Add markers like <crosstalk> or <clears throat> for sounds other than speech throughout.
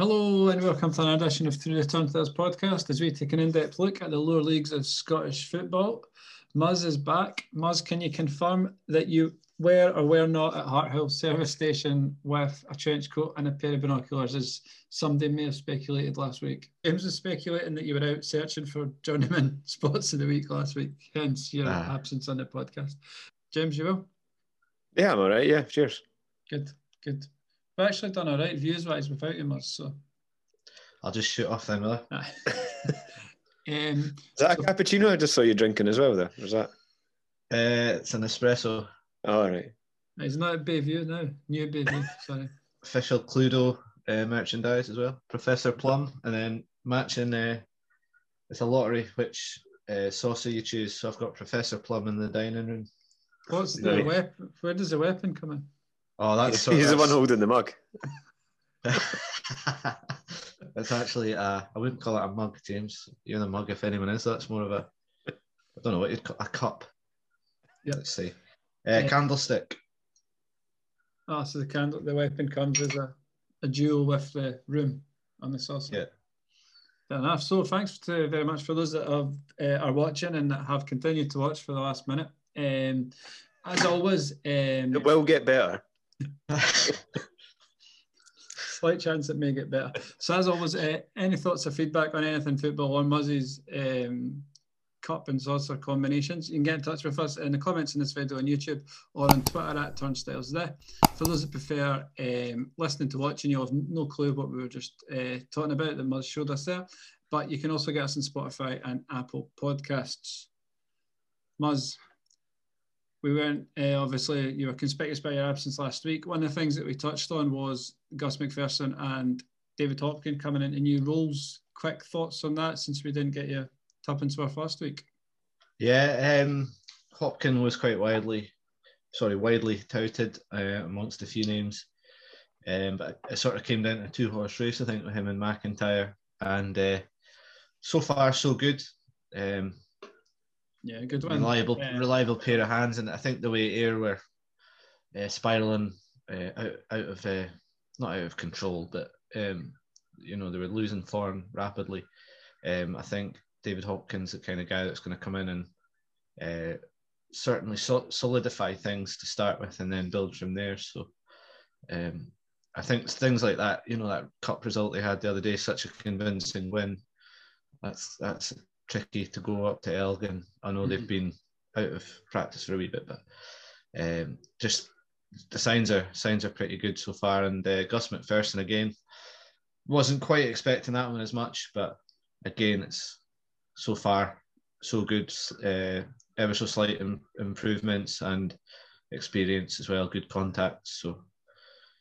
Hello and welcome to an edition of Through the Turnstiles podcast as we take an in-depth look at the lower leagues of Scottish football. Muzz is back. Muzz, can you confirm that you were or were not at Harthill service station with a trench coat and a pair of binoculars as somebody may have speculated last week? James was speculating that you were out searching for journeyman <laughs> spots of the week last week, hence your ah. absence on the podcast. James, you will? Yeah, I'm all right. Yeah, cheers. Good, good. We've actually done all right views wise without you much, so. I'll just shoot off then, will I? <laughs> um, Is that so, a cappuccino I just saw you drinking as well, there? Was that? Uh, it's an espresso. Oh, all right. It's not a Bayview now. New Bayview, <laughs> sorry. Official Cluedo uh, merchandise as well. Professor Plum, and then matching. Uh, it's a lottery which uh, saucer you choose. So I've got Professor Plum in the dining room. What's the right. weapon? Where does the weapon come in? Oh, that's so, he's that's... the one holding the mug. <laughs> it's actually uh, I wouldn't call it a mug, James. You're the mug if anyone is. That's more of a I don't know what you'd call a cup. Yeah. Let's see. Uh, yeah. Candlestick. Oh, so the candle, the weapon comes as a, a duel with the room on the saucer. Yeah. Fair enough. So thanks to, very much for those that have, uh, are watching and that have continued to watch for the last minute. Um, as always, um, it will get better. <laughs> Slight chance it may get better. So as always, uh, any thoughts or feedback on anything football or Muzzy's um, cup and saucer combinations, you can get in touch with us in the comments in this video on YouTube or on Twitter at Turnstiles there. For those that prefer um, listening to watching, you'll have no clue what we were just uh, talking about that Muzz showed us there. But you can also get us on Spotify and Apple Podcasts. Muzz, we weren't uh, obviously you were conspicuous by your absence last week. One of the things that we touched on was Gus McPherson and David Hopkin coming into new roles. Quick thoughts on that since we didn't get you Tuppence last week. Yeah, um, Hopkin was quite widely, sorry, widely touted uh, amongst a few names, um, but it sort of came down to a two horse race, I think, with him and McIntyre, and uh, so far so good. Um, yeah, good one. Reliable, yeah. reliable pair of hands, and I think the way Ayr were uh, spiraling uh, out, out of uh, not out of control, but um, you know they were losing form rapidly. Um, I think David Hopkins, the kind of guy that's going to come in and uh, certainly so- solidify things to start with, and then build from there. So. Um, I think things like that, you know, that cup result they had the other day, such a convincing win. That's that's tricky to go up to Elgin. I know mm-hmm. they've been out of practice for a wee bit, but um, just the signs are signs are pretty good so far. And uh, Gus McPherson again wasn't quite expecting that one as much, but again, it's so far so good. Uh, ever so slight Im- improvements and experience as well, good contacts. So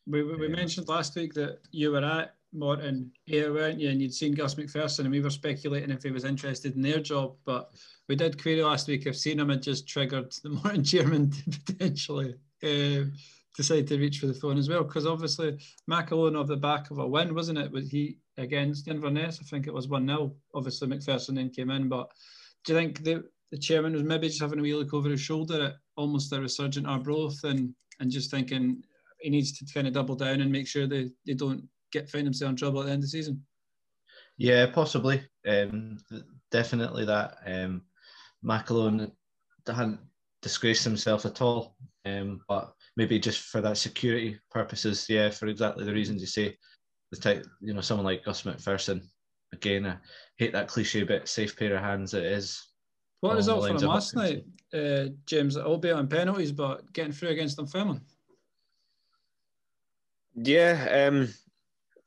we, we, mentioned last week that you were at Morton here, weren't you? And you'd seen Gus McPherson, and we were speculating if he was interested in their job. But we did query last week if seen him had just triggered the <laughs> Morton chairman to potentially uh, decide to reach for the phone as well. Because obviously, McElhone off the back of a win, wasn't it? Was he against Inverness? I think it was 1 0. Obviously, McPherson then came in. But do you think the, the chairman was maybe just having a wee look over his shoulder at almost a resurgent Arbroath and, and just thinking he needs to kind of double down and make sure they, they don't get find himself in trouble at the end of the season? Yeah, possibly. Um, definitely that. Um, McElhone hadn't disgraced himself at all, um, but maybe just for that security purposes, yeah, for exactly the reasons you say. The type, you know, someone like Gus McPherson. Again, I hate that cliche bit. Safe pair of hands. It is. What result for him last night, uh, James? Albeit on penalties, but getting through against Dunfermline. Yeah, um,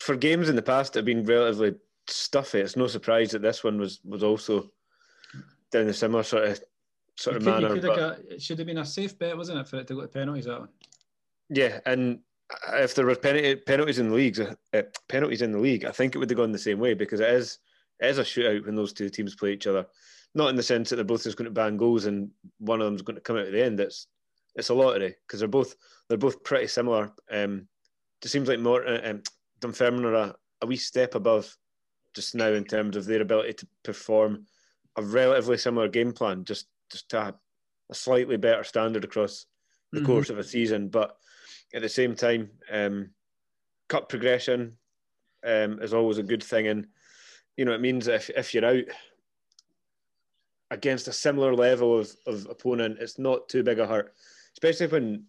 for games in the past that have been relatively stuffy, it's no surprise that this one was was also down a similar sort of sort of manner. But, got, it should have been a safe bet, wasn't it, for it to go to penalties that one? Yeah, and if there were penalty, penalties in the leagues, uh, penalties in the league, I think it would have gone the same way because it is it is a shootout when those two teams play each other. Not in the sense that they're both just going to bang goals and one of them's going to come out at the end. It's it's a lottery because they're both they're both pretty similar. Um, it seems like more uh, um, Dunfermline are a, a wee step above just now in terms of their ability to perform a relatively similar game plan, just just to have a slightly better standard across the mm-hmm. course of a season. But at the same time, um, cup progression, um, is always a good thing, and you know it means if if you're out against a similar level of, of opponent, it's not too big a hurt, especially when,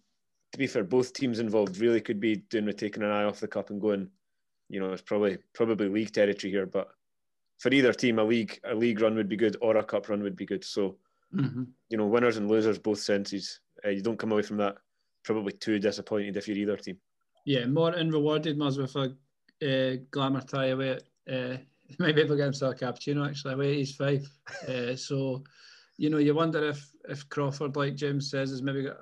to be fair, both teams involved really could be doing with taking an eye off the cup and going, you know, it's probably probably league territory here, but for either team, a league a league run would be good or a cup run would be good. So, mm-hmm. you know, winners and losers both senses. Uh, you don't come away from that probably too disappointed if you're either team. Yeah, Morton rewarded Muzz with a uh, glamour tie away at uh, might be able to get himself a cappuccino actually away he's five. <laughs> uh, so, you know, you wonder if if Crawford, like James says, has maybe got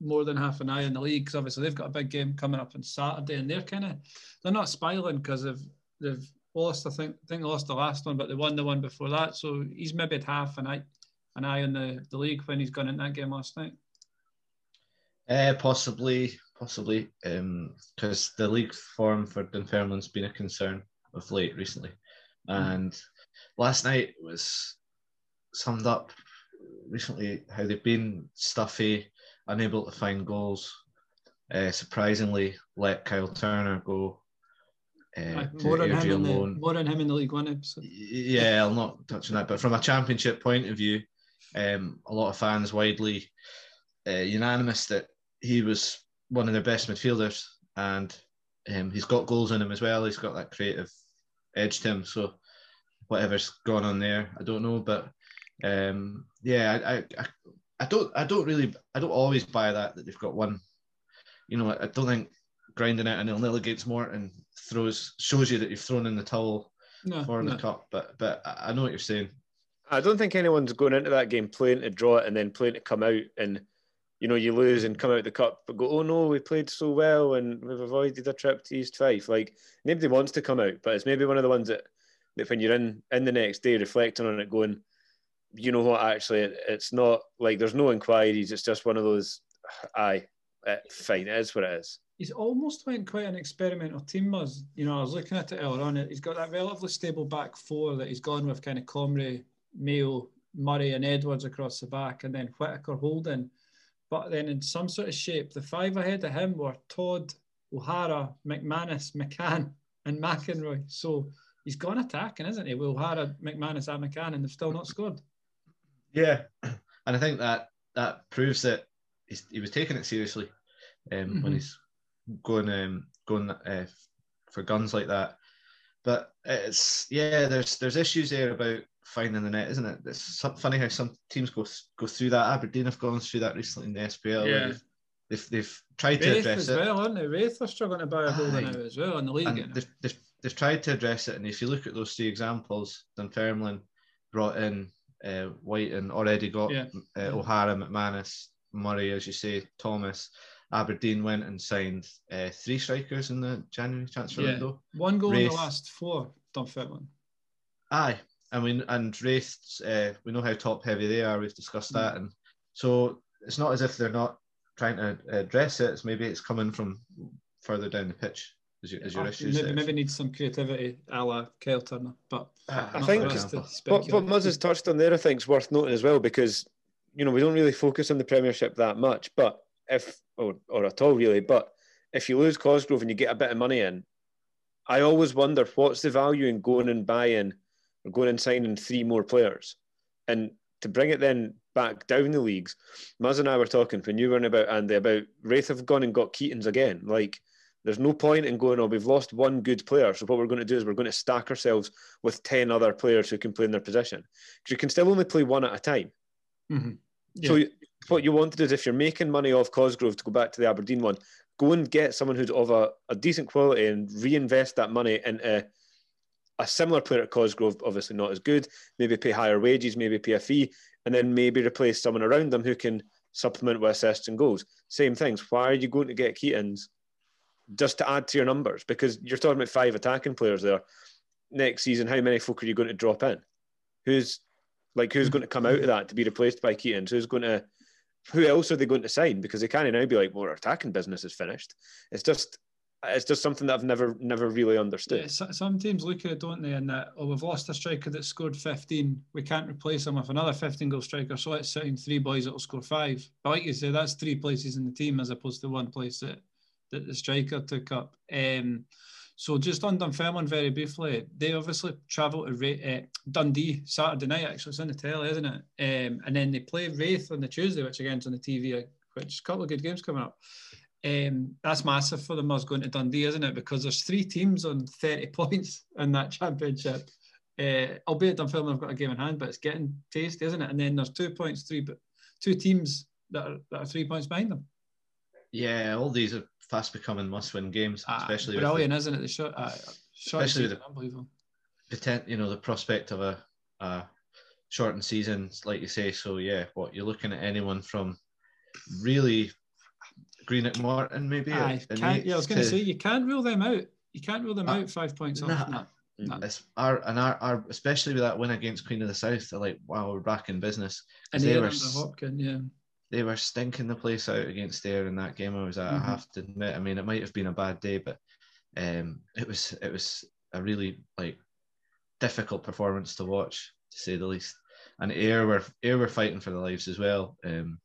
more than half an eye in the league because obviously they've got a big game coming up on Saturday and they're kind of they're not spiraling because they've they've lost I think I think they lost the last one but they won the one before that so he's maybe had half an eye an eye on the, the league when he's gone in that game last night. Uh, possibly, possibly, because um, the league form for Dunfermline's been a concern of late recently, mm. and last night was summed up recently how they've been stuffy, unable to find goals. Uh, surprisingly, let Kyle Turner go. Uh, more, on him the, more on him in the League One episode. Yeah, I'll not touch on that. But from a championship point of view, um, a lot of fans widely uh, unanimous that he was one of their best midfielders, and um, he's got goals in him as well. He's got that creative edge to him. So whatever's gone on there, I don't know, but um, yeah, I, I, I don't, I don't really, I don't always buy that that they've got one. You know, I don't think grinding out a nil nil against Morton throws shows you that you've thrown in the towel no, for no. the cup. But but I know what you're saying. I don't think anyone's going into that game playing to draw it and then playing to come out and you know, you lose and come out the cup, but go, oh no, we played so well and we've avoided a trip to East Fife. Like nobody wants to come out, but it's maybe one of the ones that, that when you're in in the next day reflecting on it, going, you know what, actually, it, it's not like there's no inquiries. It's just one of those, aye, it, fine, it is what it is. He's almost went quite an experimental team, was you know. I was looking at it earlier on. He's got that relatively stable back four that he's gone with, kind of Comrie, Mayo, Murray, and Edwards across the back, and then Whittaker holding but then in some sort of shape, the five ahead of him were Todd, O'Hara, McManus, McCann, and McInroy. So he's gone attacking, isn't he? With O'Hara, McManus, and McCann, and they've still not scored. Yeah, and I think that that proves that he was taking it seriously um, mm-hmm. when he's going um, going uh, for guns like that. But it's yeah, there's there's issues there about finding the net, isn't it? It's funny how some teams go go through that. Aberdeen have gone through that recently in the SPL. Yeah. They've, they've, they've tried to address as it. well, aren't they? Raith are struggling to buy a goal now as well in the league. They've, they've, they've, tried to address it, and if you look at those three examples, Dunfermline brought in uh, White and already got yeah. uh, O'Hara, McManus, Murray, as you say, Thomas. Aberdeen went and signed uh, three strikers in the January transfer yeah. window. One goal Raith, in the last four, Dunfermline. Aye, I mean, and Raith, uh, we know how top heavy they are. We've discussed that, and so it's not as if they're not trying to address it. It's maybe it's coming from further down the pitch. As your, as your issue maybe, maybe needs some creativity, a la Kyle Turner. But uh, I think what, what Muzz has touched on there, I think, is worth noting as well because you know we don't really focus on the Premiership that much, but if or, or at all really, but if you lose Cosgrove and you get a bit of money in, I always wonder what's the value in going and buying we're going and signing three more players. And to bring it then back down the leagues, Muzz and I were talking when you were in about Andy about Raith have gone and got Keatings again. Like there's no point in going, oh, we've lost one good player. So what we're going to do is we're going to stack ourselves with 10 other players who can play in their position. Because you can still only play one at a time. Mm-hmm. Yeah. So what you wanted is if you're making money off Cosgrove to go back to the Aberdeen one, go and get someone who's of a, a decent quality and reinvest that money into a similar player at Cosgrove, obviously not as good, maybe pay higher wages, maybe pay a fee, and then maybe replace someone around them who can supplement with assists and goals. Same things. Why are you going to get Keatings just to add to your numbers? Because you're talking about five attacking players there. Next season, how many folk are you going to drop in? Who's like who's going to come out of that to be replaced by Keatings? Who's going to who else are they going to sign? Because they can't now be like, well, our attacking business is finished. It's just it's just something that I've never never really understood. Yeah, some teams look at it, don't they? And that oh, we've lost a striker that scored 15. We can't replace him with another 15 goal striker. So let's sign three boys that will score five. But like you say, that's three places in the team as opposed to one place that that the striker took up. Um, So just on Dunfermline very briefly, they obviously travel to uh, Dundee Saturday night. Actually, it's on the telly, isn't it? Um, and then they play Raith on the Tuesday, which again again's on the TV. Which a couple of good games coming up. Um, that's massive for them us going to Dundee, isn't it? Because there's three teams on 30 <laughs> points in that championship. Uh, albeit Dunfermline have got a game in hand, but it's getting tasty, isn't it? And then there's two points, three, but two teams that are, that are three points behind them. Yeah, all these are fast becoming must-win games, Ah, especially brilliant, with isn't it? The shot, uh, short Especially season, the- unbelievable. potent, you know, the prospect of a, a shortened season, like you say. So yeah, what you're looking at anyone from really Greenock Morton, maybe. Aye, can't, yeah, I was going to say you can't rule them out. You can't rule them Uh, out five points nah. off. No. No. It's our and our, our especially with that win against Queen of the South, they're like, wow, we're back in business. And they were under s- Hopkin, yeah. They were stinking the place out against there in that game. I was at. Mhm. I have to admit. I mean, it might have been a bad day, but um, it was it was a really like difficult performance to watch, to say the least. And Ayr were Ayr were fighting for their lives as well. Um,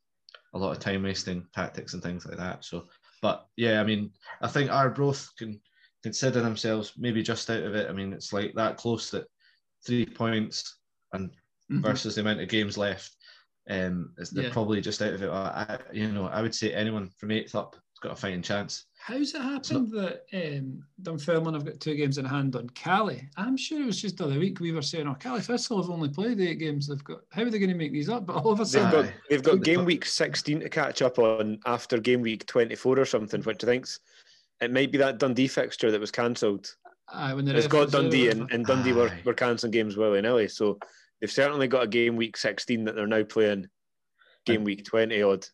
a lot of time wasting tactics and things like that. So, but yeah, I mean, I think Arbroath can consider themselves maybe just out of it. I mean, it's like that close that three points and Mhm. versus the amount of games left. Um, is they're Yeah. probably just out of it. I, I- you know, I would say anyone from eighth up has got a fighting chance. How's it happened that um, Dunfermline have got two games in hand on Caley? I'm sure it was just the other week we were saying, oh, Caley Thistle have only played eight games. They've got. How are they going to make these up? <laughs> But all of a They've sudden, got they've got game week 16 to catch up on after game week 24 or something, which I think's it might be that Dundee fixture that was cancelled. aye, when the It's ref got was there or Dundee and, and Dundee were, Aye. were cancelling games willy nilly. So they've certainly got a game week 16 that they're now playing game Aye. week 20 odd.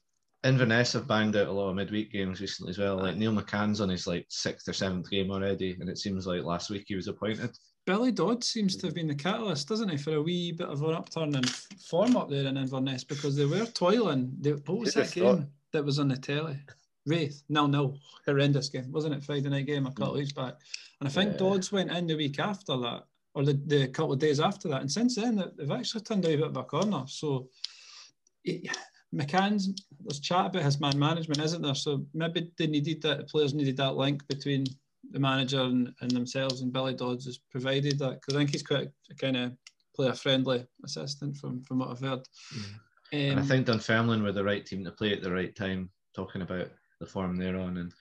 Inverness have banged out a lot of midweek games recently as well. Like Neil McCann's on his like sixth or seventh game already, and it seems like last week he was appointed. Billy Dodd seems to have mm-hmm. been the catalyst, doesn't he, for a wee bit of an upturn in form up there in Inverness because they were toiling. They, what was that game thought? that was on the telly? Raith. No, no, horrendous game, wasn't it? Friday night game a couple of weeks back. And I think Yeah. Dodds went in the week after that, or the, the couple of days after that. And since then, they- they've actually turned out a bit of a corner. So it, McCann's, there's chat about his man management, isn't there? So maybe they needed that, the players needed that link between the manager and, and themselves, and Billy Dodds has provided that because I think he's quite a, kind of player friendly assistant from, from what I've heard. And I Um, think Dunfermline were the right team to play at the right time. Talking about the form they're on, and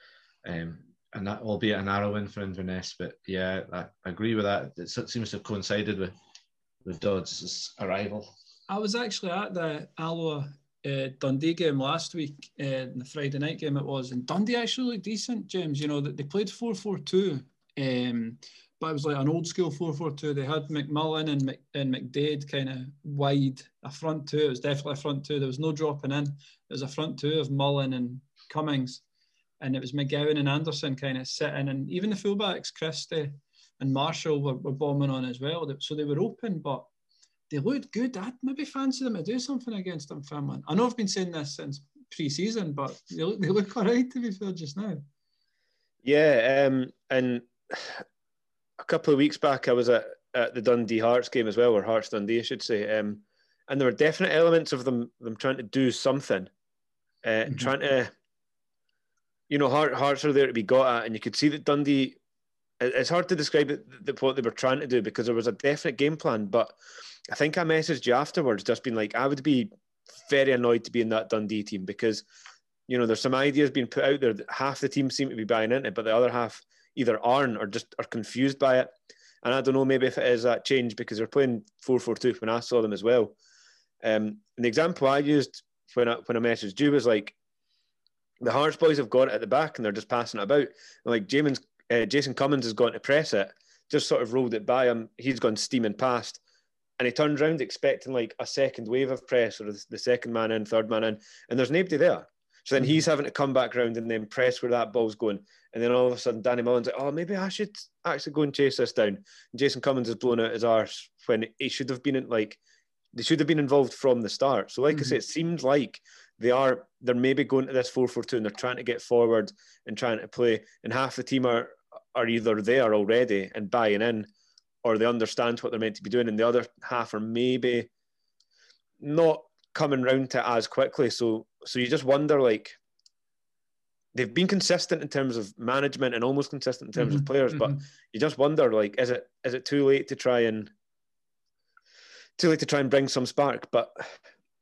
um, and that albeit a narrow win for Inverness, but yeah, I, agree with that. It seems to have coincided with with Dodds' arrival. I was actually at the Alloa uh, Dundee game last week, uh, the Friday night game it was, and Dundee actually looked decent, James. You know, that they played 4 4 2, um, but it was like an old school 4 4 2. They had McMullan and, Mc, and McDaid kind of wide, a front two. It was definitely a front two. There was no dropping in. It was a front two of Mullen and Cummings, and it was McGowan and Anderson kind of sitting, and even the fullbacks, Christie and Marshall, were, were bombing on as well. So they were open, but they looked good. I'd maybe fancy them to do something against Dunfermline. I know I've been saying this since pre-season, but they look, they look all right to be fair just now. Yeah, um, and a couple of weeks back, I was at, at the Dundee Hearts game as well, or Hearts Dundee, I should say. Um, and there were definite elements of them them trying to do something, uh, Mhm. trying to, you know, Heart, Hearts are there to be got at, and you could see that Dundee. It's hard to describe it, what they were trying to do because there was a definite game plan. But I think I messaged you afterwards, just being like, I would be very annoyed to be in that Dundee team because you know, there's some ideas being put out there that half the team seem to be buying into, but the other half either aren't or just are confused by it. And I don't know, maybe if it is that change because they're playing 4 4 2 when I saw them as well. Um, and the example I used when I, when I messaged you was like, the Hearts boys have got it at the back and they're just passing it about. And like Jamon's, uh, Jason Cummings has gone to press it, just sort of rolled it by him. He's gone steaming past. And he turns around expecting like a second wave of press or the second man in, third man in, and there's nobody there. So then he's having to come back round and then press where that ball's going. And then all of a sudden, Danny Mullins like, oh, maybe I should actually go and chase this down. And Jason Cummings has blown out his arse when he should have been in, like, they should have been involved from the start. So, like Mhm. I say, it seemed like they are, they're maybe going to this 4 4 2 and they're trying to get forward and trying to play. And half the team are, are either there already and buying in or they understand what they're meant to be doing. And the other half are maybe not coming round to it as quickly. So, so you just wonder, like, they've been consistent in terms of management and almost consistent in terms Mhm, of players, but mhm. you just wonder like is it is it too late to try and too late to try and bring some spark? But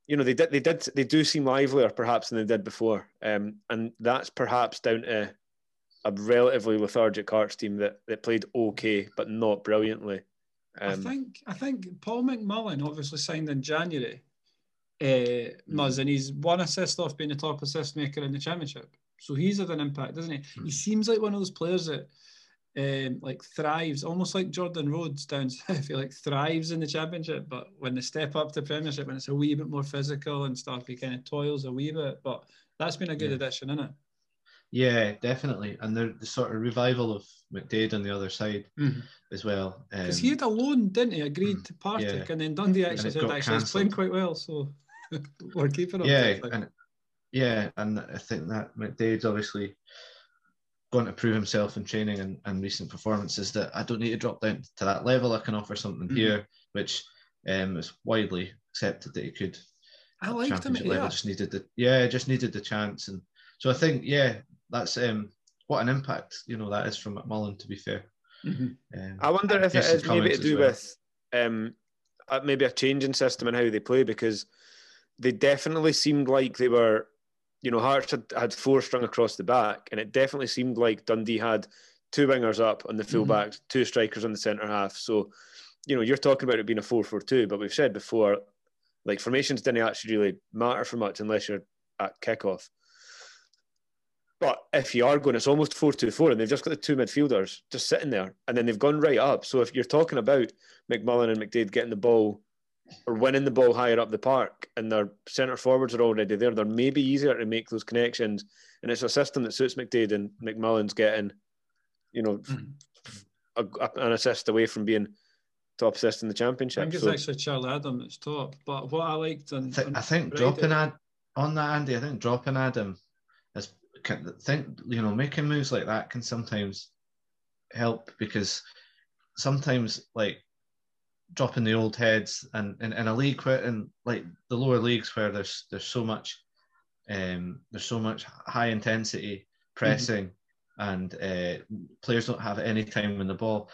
you know they did they did they do seem livelier perhaps than they did before, um, and that's perhaps down to a relatively lethargic Hearts team that that played okay but not brilliantly. I Um, think I think Paul McMullan obviously signed in January, uh, Mm-hmm. Muzz, and he's one assist off being the top assist maker in the championship. So he's had an impact, doesn't he? He seems like one of those players that um, like thrives, almost like Jordan Rhodes down <laughs> south. He like thrives in the championship, but when they step up to Premiership, when it's a wee bit more physical and stuff, he kind of toils a wee bit. But that's been a good Yeah. addition, isn't it? Yeah, definitely. And the, the sort of revival of McDaid on the other side Mhm. as well. Because Um, he had a loan, didn't he? Agreed to Partick, Yeah. and then Dundee actually said, actually, he's playing quite well, so <laughs> we're keeping him. yeah, and yeah, and I think that McDaid's obviously going to prove himself in training and, and recent performances that I don't need to drop down to that level. I can offer something Mhm. here, which um, is widely accepted that he could. I liked him at championship level. Ayr. Just needed the yeah, just needed the chance, and so I think yeah, that's um what an impact you know that is from McMullan. To be fair, Mhm. um, I wonder if it Jason maybe to do well. with um, uh, maybe a change in system and how they play because they definitely seemed like they were, you know, Hearts had, had four strung across the back, and it definitely seemed like Dundee had two wingers up on the full Mhm. two strikers on the centre half. So, you know, you're talking about it being a 4 4 2, but we've said before, like formations didn't actually really matter for much unless you're at kickoff. But if you are going, it's almost 4 2 4, and they've just got the two midfielders just sitting there, and then they've gone right up. So if you're talking about McMullan and McDaid getting the ball or winning the ball higher up the park, and their centre forwards are already there, they're maybe easier to make those connections. And it's a system that suits McDaid, and McMullan's getting, you know, Mhm. a, a- an assist away from being top assist in the championship. I championship. think it's So- actually Charlie Adam that's top. But what I liked and, I, I think dropping ad on that Andy. I think dropping Adam is can think you know making moves like that can sometimes help because sometimes like dropping the old heads and in, in a league where in like the lower leagues where there's there's so much um there's so much high intensity pressing and uh, players don't have any time in the ball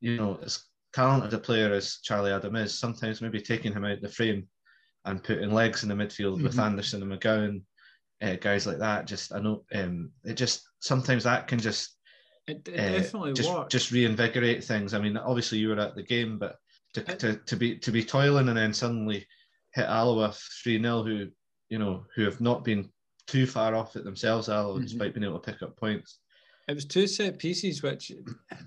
you know as talented a player as Charlie Adam is sometimes maybe taking him out the frame and putting legs in the midfield with Mhm. Anderson and McGowan uh, guys like that just I know um it just sometimes that can just it, it uh, definitely just just reinvigorate things. I mean, obviously you were at the game, but to to, to be to be toiling and then suddenly hit Alloa three 0 who you know who have not been too far off it themselves, Alloa, Mhm. despite being able to pick up points. It was two set pieces, which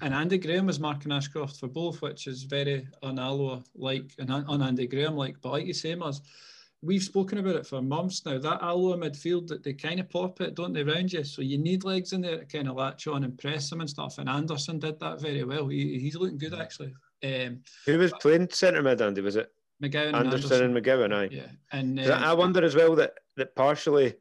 and Andy Graham was marking Ashcroft for both, which is very un Alloa like and un Andy Graham like. But like you say, Muzz, we've spoken about it for months now. That Alloa midfield that they kind of pop it, don't they, round you? So you need legs in there to kind of latch on and press them and stuff. And Anderson did that very well. He, he's looking good actually. Um, Who was playing centre mid, Andy? Was it McGowan Anderson, and McGowan? Aye. Yeah, and I- um, wonder as well that that partially.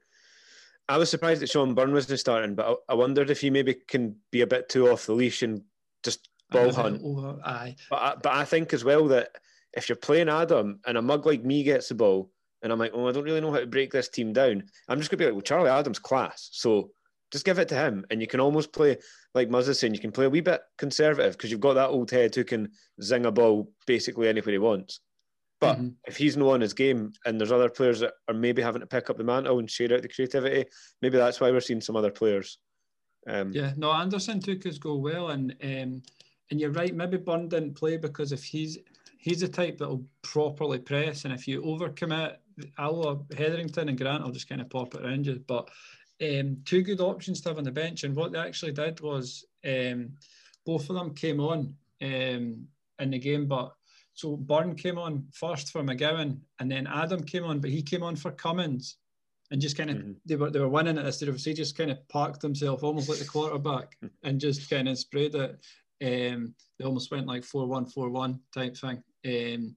I was surprised that Shaun Byrne wasn't starting, but I, I wondered if he maybe can be a bit too off the leash and just ball hunt. over- aye, But I, but I think as well that if you're playing Adam and a mug like me gets the ball, and I'm like, oh, I don't really know how to break this team down, I'm just gonna be like, well, Charlie Adams class, so just give it to him, and you can almost play like Muzz is saying, you can play a wee bit conservative because you've got that old head who can zing a ball basically anywhere he wants. But Mhm. if he's no on his game, and there's other players that are maybe having to pick up the mantle and share out the creativity, maybe that's why we're seeing some other players. Um, Yeah, no, Anderson took his goal well, and um, and you're right. Maybe Byrne didn't play because if he's he's the type that will properly press, and if you overcommit, Alloa, Hetherington, and Grant will just kind of pop it around you. But um, two good options to have on the bench, and what they actually did was um, both of them came on um, in the game, but. So Byrne came on first for McGowan, and then Adam came on, but he came on for Cummings, and just kind of Mhm. they were they were winning at this stage. So he just kind of parked himself almost like the quarterback <laughs> and just kind of sprayed it. Um, they almost went like 4 1 4 1 type thing. Um,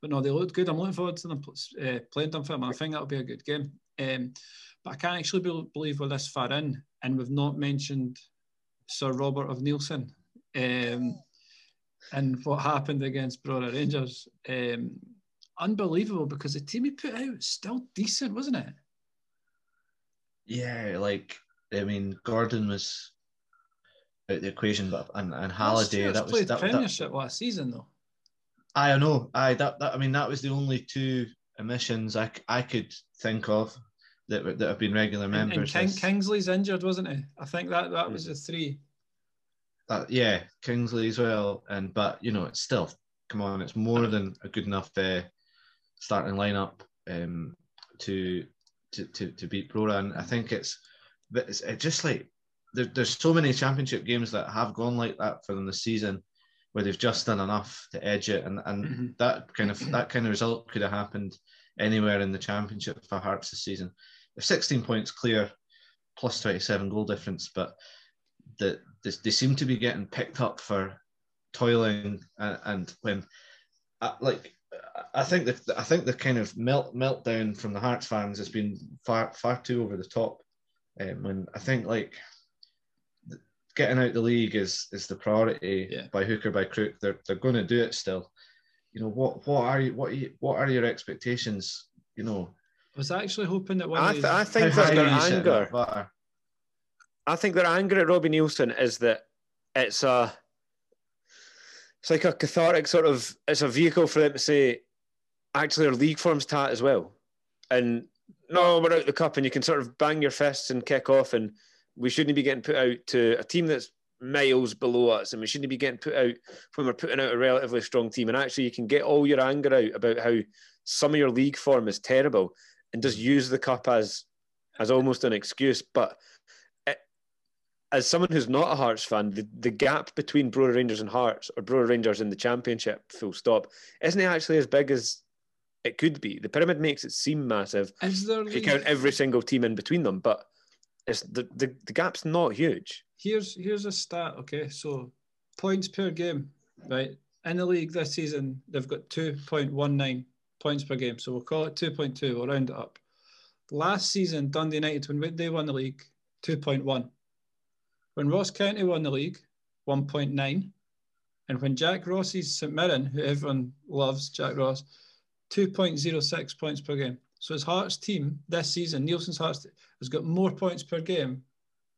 but no, they looked good. I'm looking forward to them uh, playing them for them. I think that'll be a good game. Um, but I can't actually be, believe we're this far in and we've not mentioned Sir Robert of Neilson um, and what happened against Brora Rangers. Um, unbelievable because the team he put out was still decent, wasn't it? Yeah, like I mean, Gordon was out the equation, but and, and Halliday that was played that, Premiership that, last season though. I know. I that, that I mean that was the only two omissions I, I could think of that that have been regular members. And, King, Kingsley's injured, wasn't he? I think that that was the three. That, yeah, Kingsley as well, and but you know it's still come on, it's more than a good enough uh, starting lineup um, to, to to to beat Brora, and I think it's it's, it's just like there, there's so many championship games that have gone like that for them this season where they've just done enough to edge it and, and mm-hmm. that kind of that kind of result could have happened anywhere in the championship for Hearts this season. They're 16 points clear, plus 27 goal difference, but the, the they seem to be getting picked up for toiling and, and when uh, like I think that I think the kind of melt meltdown from the Hearts fans has been far far too over the top. Um, when I think like getting out the league is is the priority yeah. by hook or by crook. They're they're going to do it still. You know what what are you what are you, what are your expectations? You know, was actually hoping that one. I, th- I think that their anger. I think their anger at Robbie Neilson is that it's a it's like a cathartic sort of it's a vehicle for them to say actually our league form's tat as well and no we're out the cup and you can sort of bang your fists and kick off and we shouldn't be getting put out to a team that's miles below us, and we shouldn't be getting put out when we're putting out a relatively strong team. And actually, you can get all your anger out about how some of your league form is terrible, and just use the cup as as almost an excuse. But it, as someone who's not a Hearts fan, the, the gap between Brora Rangers and Hearts, or Brora Rangers in the Championship, full stop, isn't it actually as big as it could be? The pyramid makes it seem massive. Is there if you count every single team in between them, but it's the, the, the gap's not huge. Here's here's a stat, okay? So points per game, right? In the league this season, they've got 2.19 points per game. So we'll call it 2.2, we'll round it up. Last season, Dundee United, when they won the league, 2.1. When Ross County won the league, 1.9. And when Jack Ross's St Mirren, who everyone loves, Jack Ross, 2.06 points per game. So his Hearts team this season, Neilson's Hearts has got more points per game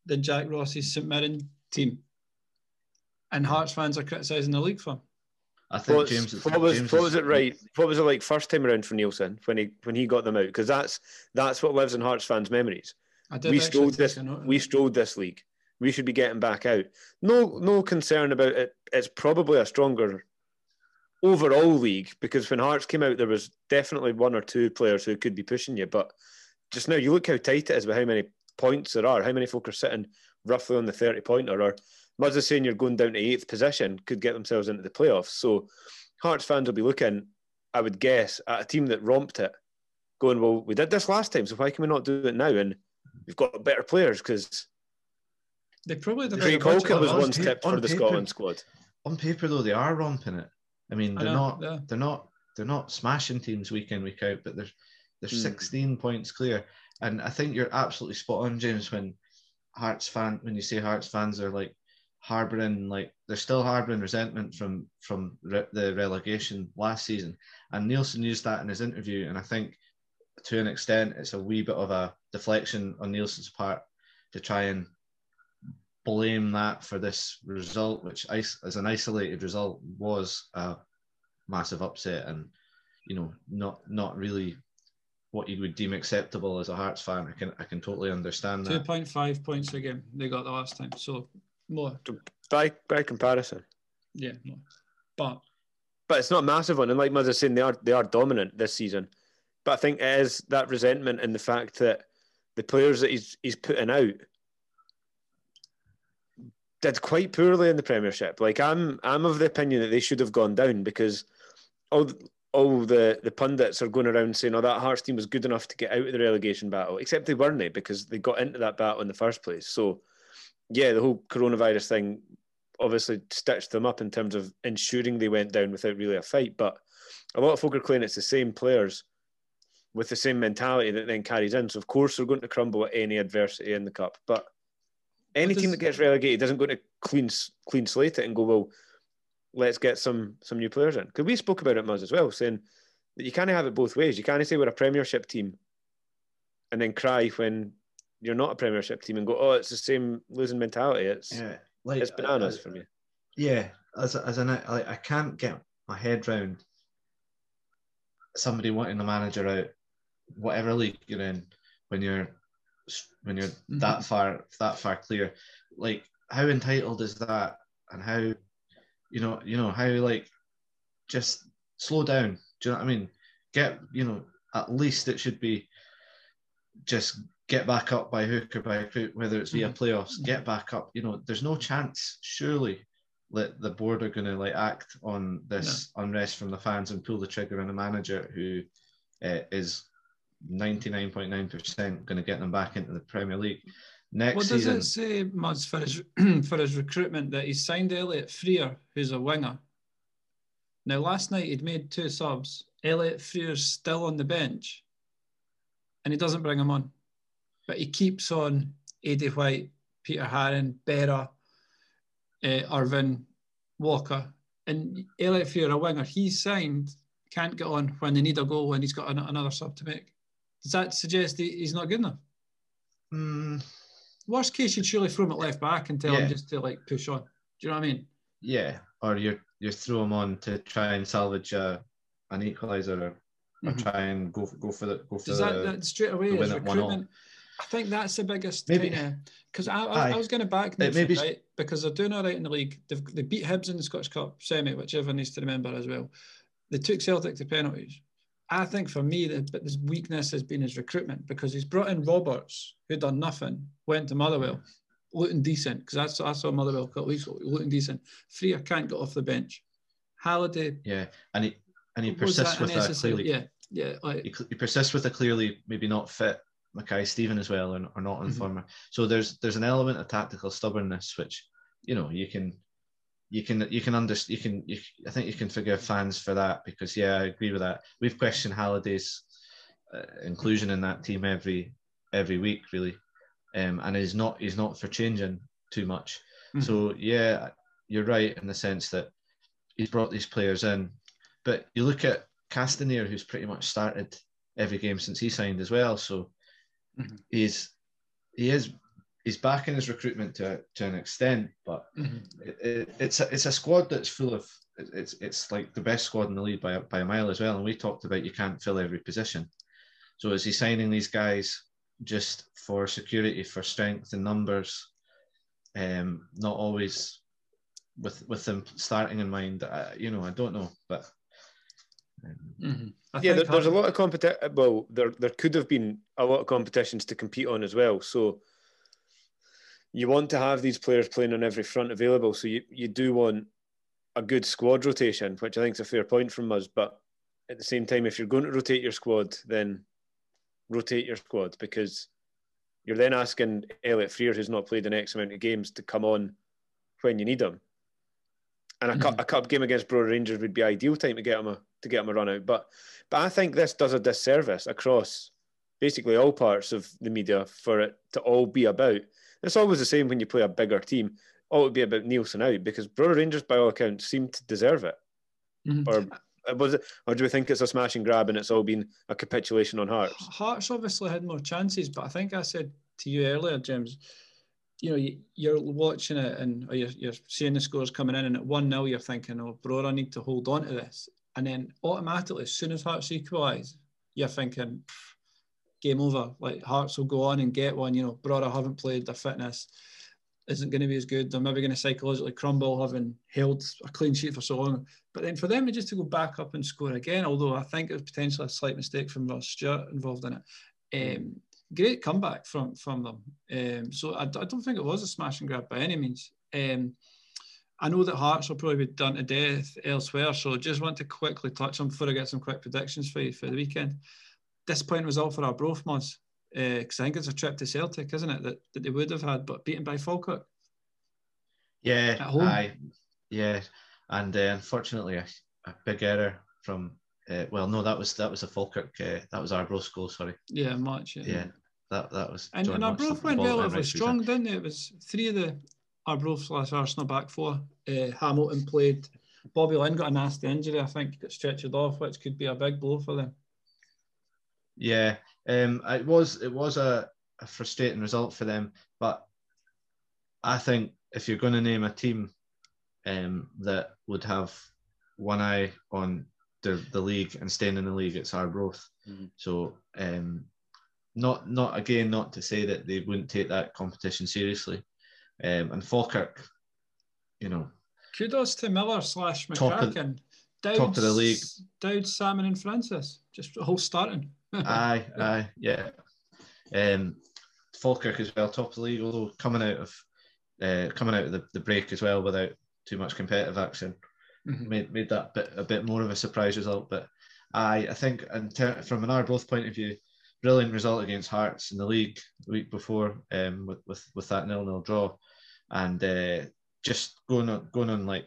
than Jack Ross's St Mirren team. And Hearts fans are criticising the league for I think what, James. What was James what was it right? What was it like first time around for Neilson when he when he got them out? Because that's that's what lives in Hearts fans' memories. we strolled this. We strolled this league. We should be getting back out. No, no concern about it. It's probably a stronger overall league because when Hearts came out, there was definitely one or two players who could be pushing you. But just now, you look how tight it is with how many points there are, how many folk are sitting roughly on the 30 pointer, or Muzz is saying you're going down to eighth position, could get themselves into the playoffs. So Hearts fans will be looking, I would guess, at a team that romped it, going, well, we did this last time, so why can we not do it now? And we've got better players because. They probably Craig Halkett was one step for the Scotland squad. On paper, though, they are romping it. I mean, they're I not yeah. they're not they're not smashing teams week in week out, but they're they're mm. 16 points clear. And I think you're absolutely spot on, James, when Hearts fan when you say Hearts fans are like harboring like they're still harboring resentment from from re- the relegation last season. And Neilson used that in his interview, and I think to an extent it's a wee bit of a deflection on Neilson's part to try and blame that for this result, which as an isolated result was a massive upset and you know not not really what you would deem acceptable as a Hearts fan. I can I can totally understand that. Two point five points a game they got the last time, so more by by comparison. Yeah, but but it's not a massive one. And like Muzz is saying, they are they are dominant this season. But I think it is that resentment and the fact that the players that he's he's putting out did quite poorly in the Premiership. Like I'm, I'm of the opinion that they should have gone down because all all the the pundits are going around saying, "Oh, that Hearts team was good enough to get out of the relegation battle," except they weren't they because they got into that battle in the first place. So, yeah, the whole coronavirus thing obviously stitched them up in terms of ensuring they went down without really a fight. But a lot of folk are claiming it's the same players with the same mentality that then carries in. So of course they're going to crumble at any adversity in the cup, but any team that gets relegated doesn't go to clean clean slate it and go well. Let's get some some new players in because we spoke about it, Muzz, as well, saying that you can't have it both ways. You can't say we're a Premiership team and then cry when you're not a Premiership team and go, oh, it's the same losing mentality. It's yeah, like it's bananas for me. Yeah, as a, as an like, I can't get my head round somebody wanting a manager out, whatever league you're in, when you're when you're mm-hmm. that far that far clear. Like, how entitled is that, and how, you know, you know how like, just slow down. Do you know what I mean? Get you know at least it should be just get back up by hook or by crook, whether it's via mm-hmm. playoffs, get back up. You know, there's no chance, surely, that the board are going to like act on this no. unrest from the fans and pull the trigger on a manager who uh, is 99.9% going to get them back into the Premier League. Next what season, does it say, Muds, for his <clears throat> for his recruitment that he signed Elliott Frear, who's a winger? Now, last night he'd made two subs. Elliott Frear's still on the bench, and he doesn't bring him on but he keeps on Eddie White, Peter Haring, Berra, uh, Irvine, Walker, and Elliott Frear, a winger, he's signed, can't get on when they need a goal and he's got an, another sub to make. Does that suggest he's not good enough? Mm. Worst case, you'd surely throw him at left back and tell yeah. him just to like push on. Do you know what I mean? Yeah, or you you throw him on to try and salvage uh, an equaliser or, or mm-hmm. try and go for, go for the go for Does the, that, that straight away is recruitment? I think that's the biggest maybe because I, I, I, was going to back maybe right because they're doing all right in the league. They've, they beat Hibs in the Scottish Cup semi, which everyone needs to remember as well. They took Celtic to penalties. I think for me, the, but his weakness has been his recruitment because he's brought in Roberts, who done nothing, went to Motherwell, looking decent because I saw, I saw Motherwell a couple weeks ago, looking decent. Frear can't get off the bench. Halliday, yeah, and he and he persists with that clearly. Yeah, yeah, like, he, he persists with a clearly maybe not fit Mackay Steven as well, or, or not on mm-hmm. former. So there's there's an element of tactical stubbornness which you know you can you can you can understand you can you, I think you can forgive fans for that because yeah I agree with that. We've questioned Halliday's uh, inclusion in that team every every week really, um, and he's not he's not for changing too much. Mm-hmm. So yeah, you're right in the sense that he's brought these players in, but you look at Castanier who's pretty much started every game since he signed as well. So Mm-hmm. He's he is he's back in his recruitment to to an extent, but mm-hmm. it, it, it's a, it's a squad that's full of it's it's like the best squad in the league by by a mile as well. And we talked about you can't fill every position. So is he signing these guys just for security, for strength and numbers? Um, not always with with them starting in mind. I, you know, I don't know, but Mm-hmm. Yeah, there, there's a lot of competition. Well, there there could have been a lot of competitions to compete on as well. So you want to have these players playing on every front available. So you, you do want a good squad rotation, which I think is a fair point from us. But at the same time, if you're going to rotate your squad, then rotate your squad because you're then asking Elliott Frear, who's not played an X amount of games, to come on when you need him. And a, mm-hmm. cup, a cup game against Bro Rangers would be ideal time to get him a to get him a run out. But but I think this does a disservice across basically all parts of the media for it to all be about. It's always the same when you play a bigger team. All it would be about Neilson out because Brora Rangers, by all accounts, seem to deserve it. Mm-hmm. Or was it, or do we think it's a smash and grab and it's all been a capitulation on Hearts? Hearts obviously had more chances, but I think I said to you earlier, James, you know, you're watching it and you're, you're seeing the scores coming in, and at 1 0, you're thinking, oh, bro, I need to hold on to this. And then automatically, as soon as Hearts equalise, you're thinking, game over. Like Hearts will go on and get one. You know, Brora haven't played, their fitness isn't going to be as good. They're maybe going to psychologically crumble having held a clean sheet for so long. But then for them just to go back up and score again, although I think it was potentially a slight mistake from Ross Stewart involved in it. Um, great comeback from from them. Um, so I, I, don't think it was a smash and grab by any means. Um, I know that Hearts will probably be done to death elsewhere, so just want to quickly touch on before I get some quick predictions for you for the weekend. Disappointing result for our Brofmos, because uh, I think it's a trip to Celtic, isn't it, that, that they would have had, but beaten by Falkirk. Yeah, at home. Aye, yeah, and uh, unfortunately, a, a, big error from. Uh, well, no, that was that was a Falkirk. Uh, that was our Arbroath goal. Sorry. Yeah, much. Yeah. yeah. That, that was and, and Arbroath went relatively strong, didn't they? It was three of the Arbroath slash Arsenal back four. Uh, Hamilton played. Bobby Linn got a nasty injury. I think he got stretched off, which could be a big blow for them. Yeah, um, it was it was a a frustrating result for them. But I think if you're going to name a team um, that would have one eye on the, the league and staying in the league, it's Arbroath. Mm-hmm. So um, not not again not to say that they wouldn't take that competition seriously. Um, and Falkirk, you know, kudos to Miller slash McCracken. Top top of the league. Dowd, Salmon, and Francis. Just a whole starting. <laughs> aye, aye, yeah. Um, Falkirk as well, top of the league, although coming out of uh, coming out of the, the break as well without too much competitive action mm-hmm. made made that bit a bit more of a surprise result. But I I think ter- from an Arbroath point of view, brilliant result against Hearts in the league the week before um, with, with with that nil nil draw, and uh, just going on going on like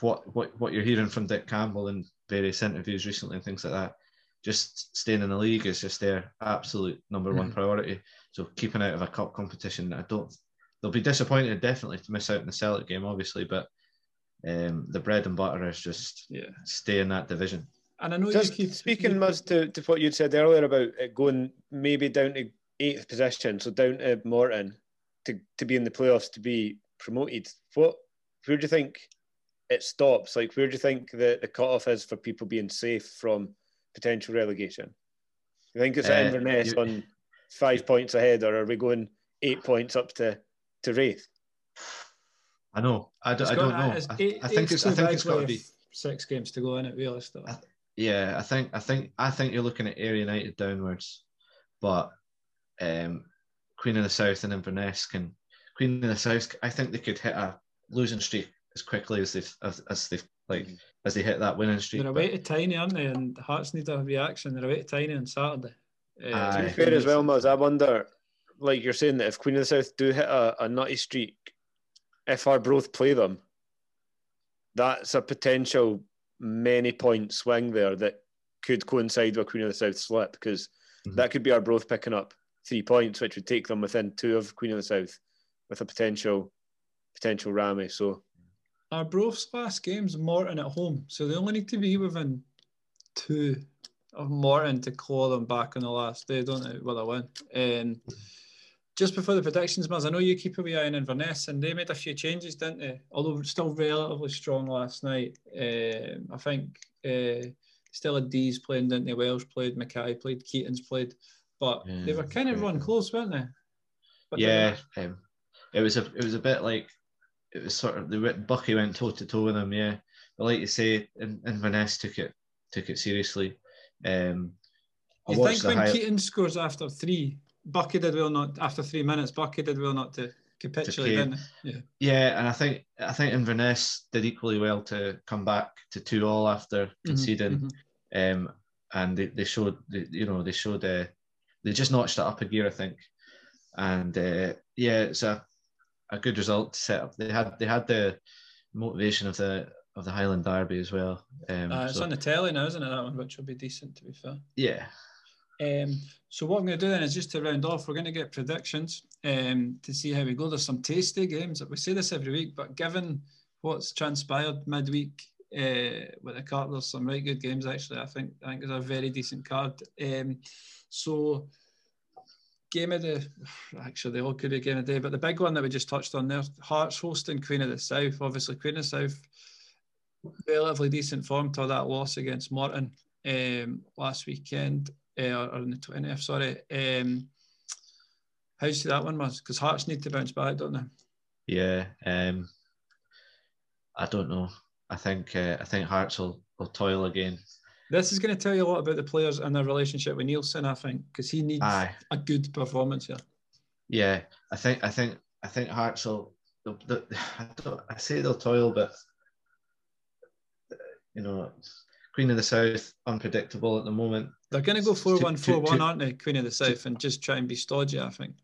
what what what you're hearing from Dick Campbell in various interviews recently and things like that. Just staying in the league is just their absolute number one mm. priority. So keeping out of a cup competition, I don't. They'll be disappointed definitely to miss out in the Celtic game, obviously, but um, the bread and butter is just yeah. stay in that division. And I know just keep, speaking, Muzz, to, to what you'd said earlier about going maybe down to eighth position, so down to Morton to, to be in the playoffs to be promoted. What where do you think it stops? Like where do you think the, the cutoff is for people being safe from potential relegation? You think it's uh, Inverness on five points ahead, or are we going eight points up to to Raith? I know. I, d- I don't know. Eight, I, I think it's. I think it's got to be six games to go in it. Realistically, yeah. I think. I think. I think you're looking at Ayr United downwards, but um, Queen of the South and Inverness can. Queen of the South. I think they could hit a losing streak as quickly as they've as, as they've like mm-hmm. as they hit that winning streak. They're away to Tiny, aren't they? And Hearts need a reaction. They're away to Tiny on Saturday. Uh, to be fair as well, Muzz, I wonder, like you're saying, that if Queen of the South do hit a, a nutty streak, if our Arbroath play them, that's a potential many point swing there that could coincide with Queen of the South slip because mm-hmm. that could be our Arbroath picking up three points, which would take them within two of Queen of the South with a potential potential Rammy. So our Arbroath's last game's Morton at home, so they only need to be within two of Morton to claw them back on the last day, don't they? Well, they win. And just before the predictions, Muzz, I know you keep a wee eye on Inverness, and they made a few changes, didn't they? Although still relatively strong last night. Um, I think uh, still had D's playing, didn't they? Welsh played, Mackay played, Keatings played, but yeah, they were kind of run close, weren't they? But yeah, they um, it was a it was a bit like it was sort of the Buckie went toe to toe with them, yeah. But like you say, and Inverness took it took it seriously. Um, I you think when high... Keatings scores after three, Buckie did well not after three minutes. Buckie did well not to capitulate, to Yeah. Yeah, and I think I think Inverness did equally well to come back to two all after mm-hmm, conceding, mm-hmm. Um, and they, they showed you know they showed uh, they just notched it up a gear, I think, and uh, yeah, it's a a good result to set up. They had they had the motivation of the of the Highland Derby as well. Um, uh, it's so, on the telly now, isn't it? That one, which will be decent to be fair. Yeah. Um, so what I'm going to do then is just to round off, we're going to get predictions um, to see how we go. There's some tasty games. We say this every week, but given what's transpired midweek uh, with the card, there's some right good games actually. I think I think it's a very decent card. Um, so game of the actually they all could be game of the day, but the big one that we just touched on there, Hearts hosting Queen of the South. Obviously, Queen of the South, relatively decent form to that loss against Morton um, last weekend uh, or on the twentieth. Sorry. Um, how do you see that one, Muzz? Because Hearts need to bounce back, don't they? Yeah, um, I don't know. I think uh, I think Hearts will, will toil again. This is going to tell you a lot about the players and their relationship with Neilson, I think, because he needs Aye. a good performance here. Yeah, I think I think I think Hearts will. <laughs> I, don't, I say they'll toil, but you know, Queen of the South unpredictable at the moment. They're going to go four one four one, aren't they? Queen of the South, and just try and be stodgy. I think.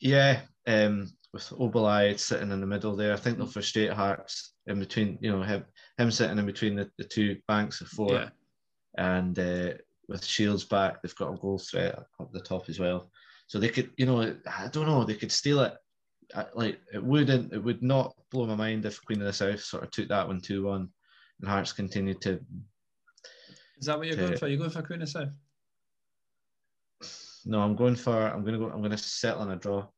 Yeah, um, with Obileye sitting in the middle there, I think they'll frustrate Hearts in between. You know, him, him sitting in between the, the two banks of four. Yeah and uh, with Shields back, they've got a goal threat up the top as well. So they could, you know, I don't know, they could steal it. Like it wouldn't, it would not blow my mind if Queen of the South sort of took that one one two one, and Hearts continued to. Is that what you're to, going for? Are you going for Queen of the South? no, I'm going for. I'm going to go. I'm going to settle on a draw.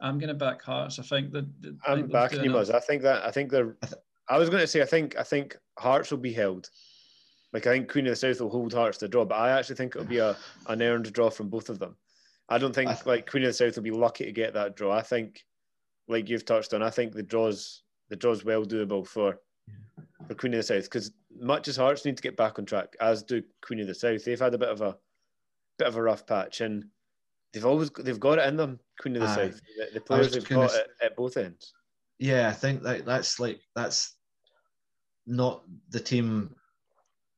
I'm going to back Hearts. I think that. I'm backing you, Muzz. I think that. I think they're. I, was going to say. I think. I think Hearts will be held. Like I think Queen of the South will hold Hearts to draw, but I actually think it'll be a an earned draw from both of them. I don't think th- like Queen of the South will be lucky to get that draw. I think, like you've touched on, I think the draws the draws well doable for for Queen of the South because much as Hearts need to get back on track, as do Queen of the South. They've had a bit of a bit of a rough patch, and they've always they've got it in them. Queen of the uh, South, the, the players have got it at both ends. Yeah, I think that that's like that's not the team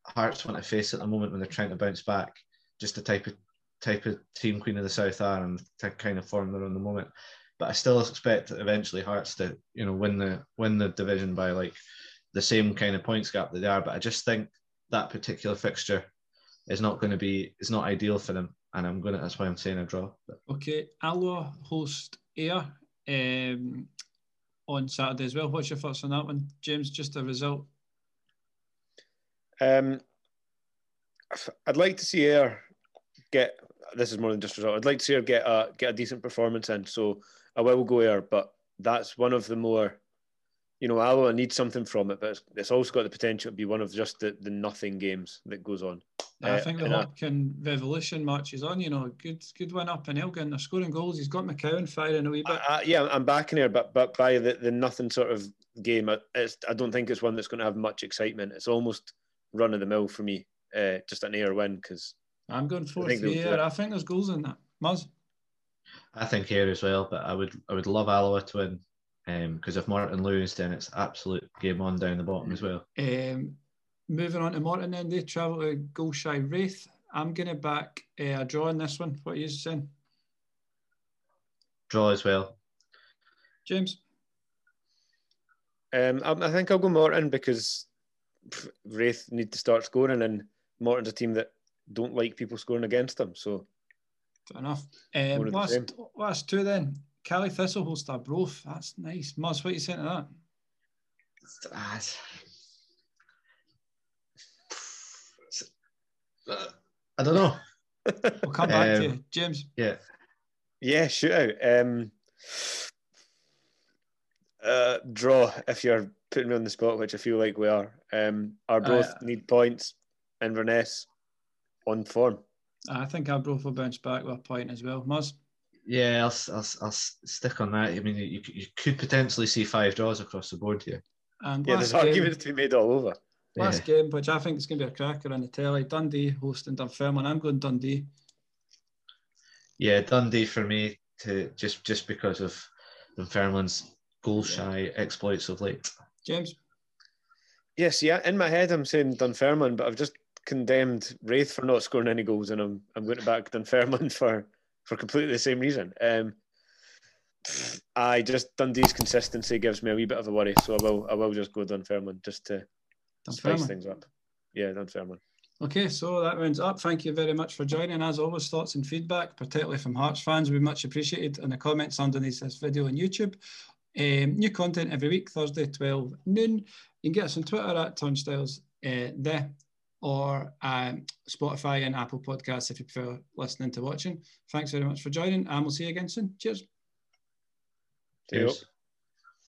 Hearts want to face at the moment when they're trying to bounce back. Just the type of type of team Queen of the South are and the kind of form they're on the moment. But I still expect eventually Hearts to you know win the win the division by like the same kind of points gap that they are. But I just think that particular fixture is not going to be is not ideal for them, and I'm going to. That's why I'm saying a draw. Okay, Alloa host Ayr um, on Saturday as well. What's your thoughts on that one, James? Just a result. Um, I'd like to see Ayr get. This is more than just a result. I'd like to see her get a get a decent performance in. So I will go Ayr, but that's one of the more you know, Alloa needs something from it, but it's also got the potential to be one of just the, the nothing games that goes on. I uh, think the Hopkin Revolution match is on. You know, good good win up in Elgin. They're scoring goals. He's got McCowan firing a wee bit. Uh, yeah, I'm backing here, but but by the, the nothing sort of game, it's, I don't think it's one that's going to have much excitement. It's almost run of the mill for me, uh, just an Ayr win because I'm going fourth here. I think there's goals in that. Muzz. I think here as well, but I would I would love Alloa to win because um, if Morton lose, then it's absolute game on down the bottom as well. Um, moving on to Morton, then they travel to goal shy Raith. I'm going to back uh, a draw in this one. What are you saying? Draw as well. James? Um, I, I think I'll go Morton because Raith need to start scoring, and Morton's a team that don't like people scoring against them. So, fair enough. Um, last, last two then. Caley Thistle hosts Arbroath. That's nice. Muzz, what are you saying to that? I don't know. <laughs> we'll come back um, to you, James. Yeah. Yeah, shootout. Um, uh, draw if you're putting me on the spot, which I feel like we are. Um, Arbroath uh, need points, Inverness on form. I think Arbroath will bounce back with a point as well. Muzz. Yeah, I'll, I'll, I'll stick on that. I mean, you, you could potentially see five draws across the board here. And yeah, there's <laughs> game, arguments to be made all over. Last yeah. game, which I think is going to be a cracker on the telly, Dundee hosting Dunfermline. I'm going Dundee. Yeah, Dundee for me to just just because of Dunfermline's goal shy exploits of late. James. Yes, yeah. In my head, I'm saying Dunfermline, but I've just condemned Raith for not scoring any goals, and I'm I'm going to back Dunfermline <laughs> for for completely the same reason. Um, I just Dundee's consistency gives me a wee bit of a worry, so I will I will just go Dunfermline just to Dunfermline. spice things up. Yeah, Dunfermline. Okay, so that rounds up. Thank you very much for joining. As always, thoughts and feedback, particularly from Hearts fans, would be much appreciated in the comments underneath this video on YouTube. Um, new content every week, Thursday, 12 noon. You can get us on Twitter at Turnstiles uh, there or um, Spotify and Apple Podcasts if you prefer listening to watching. Thanks very much for joining, and we'll see you again soon. Cheers. Cheers.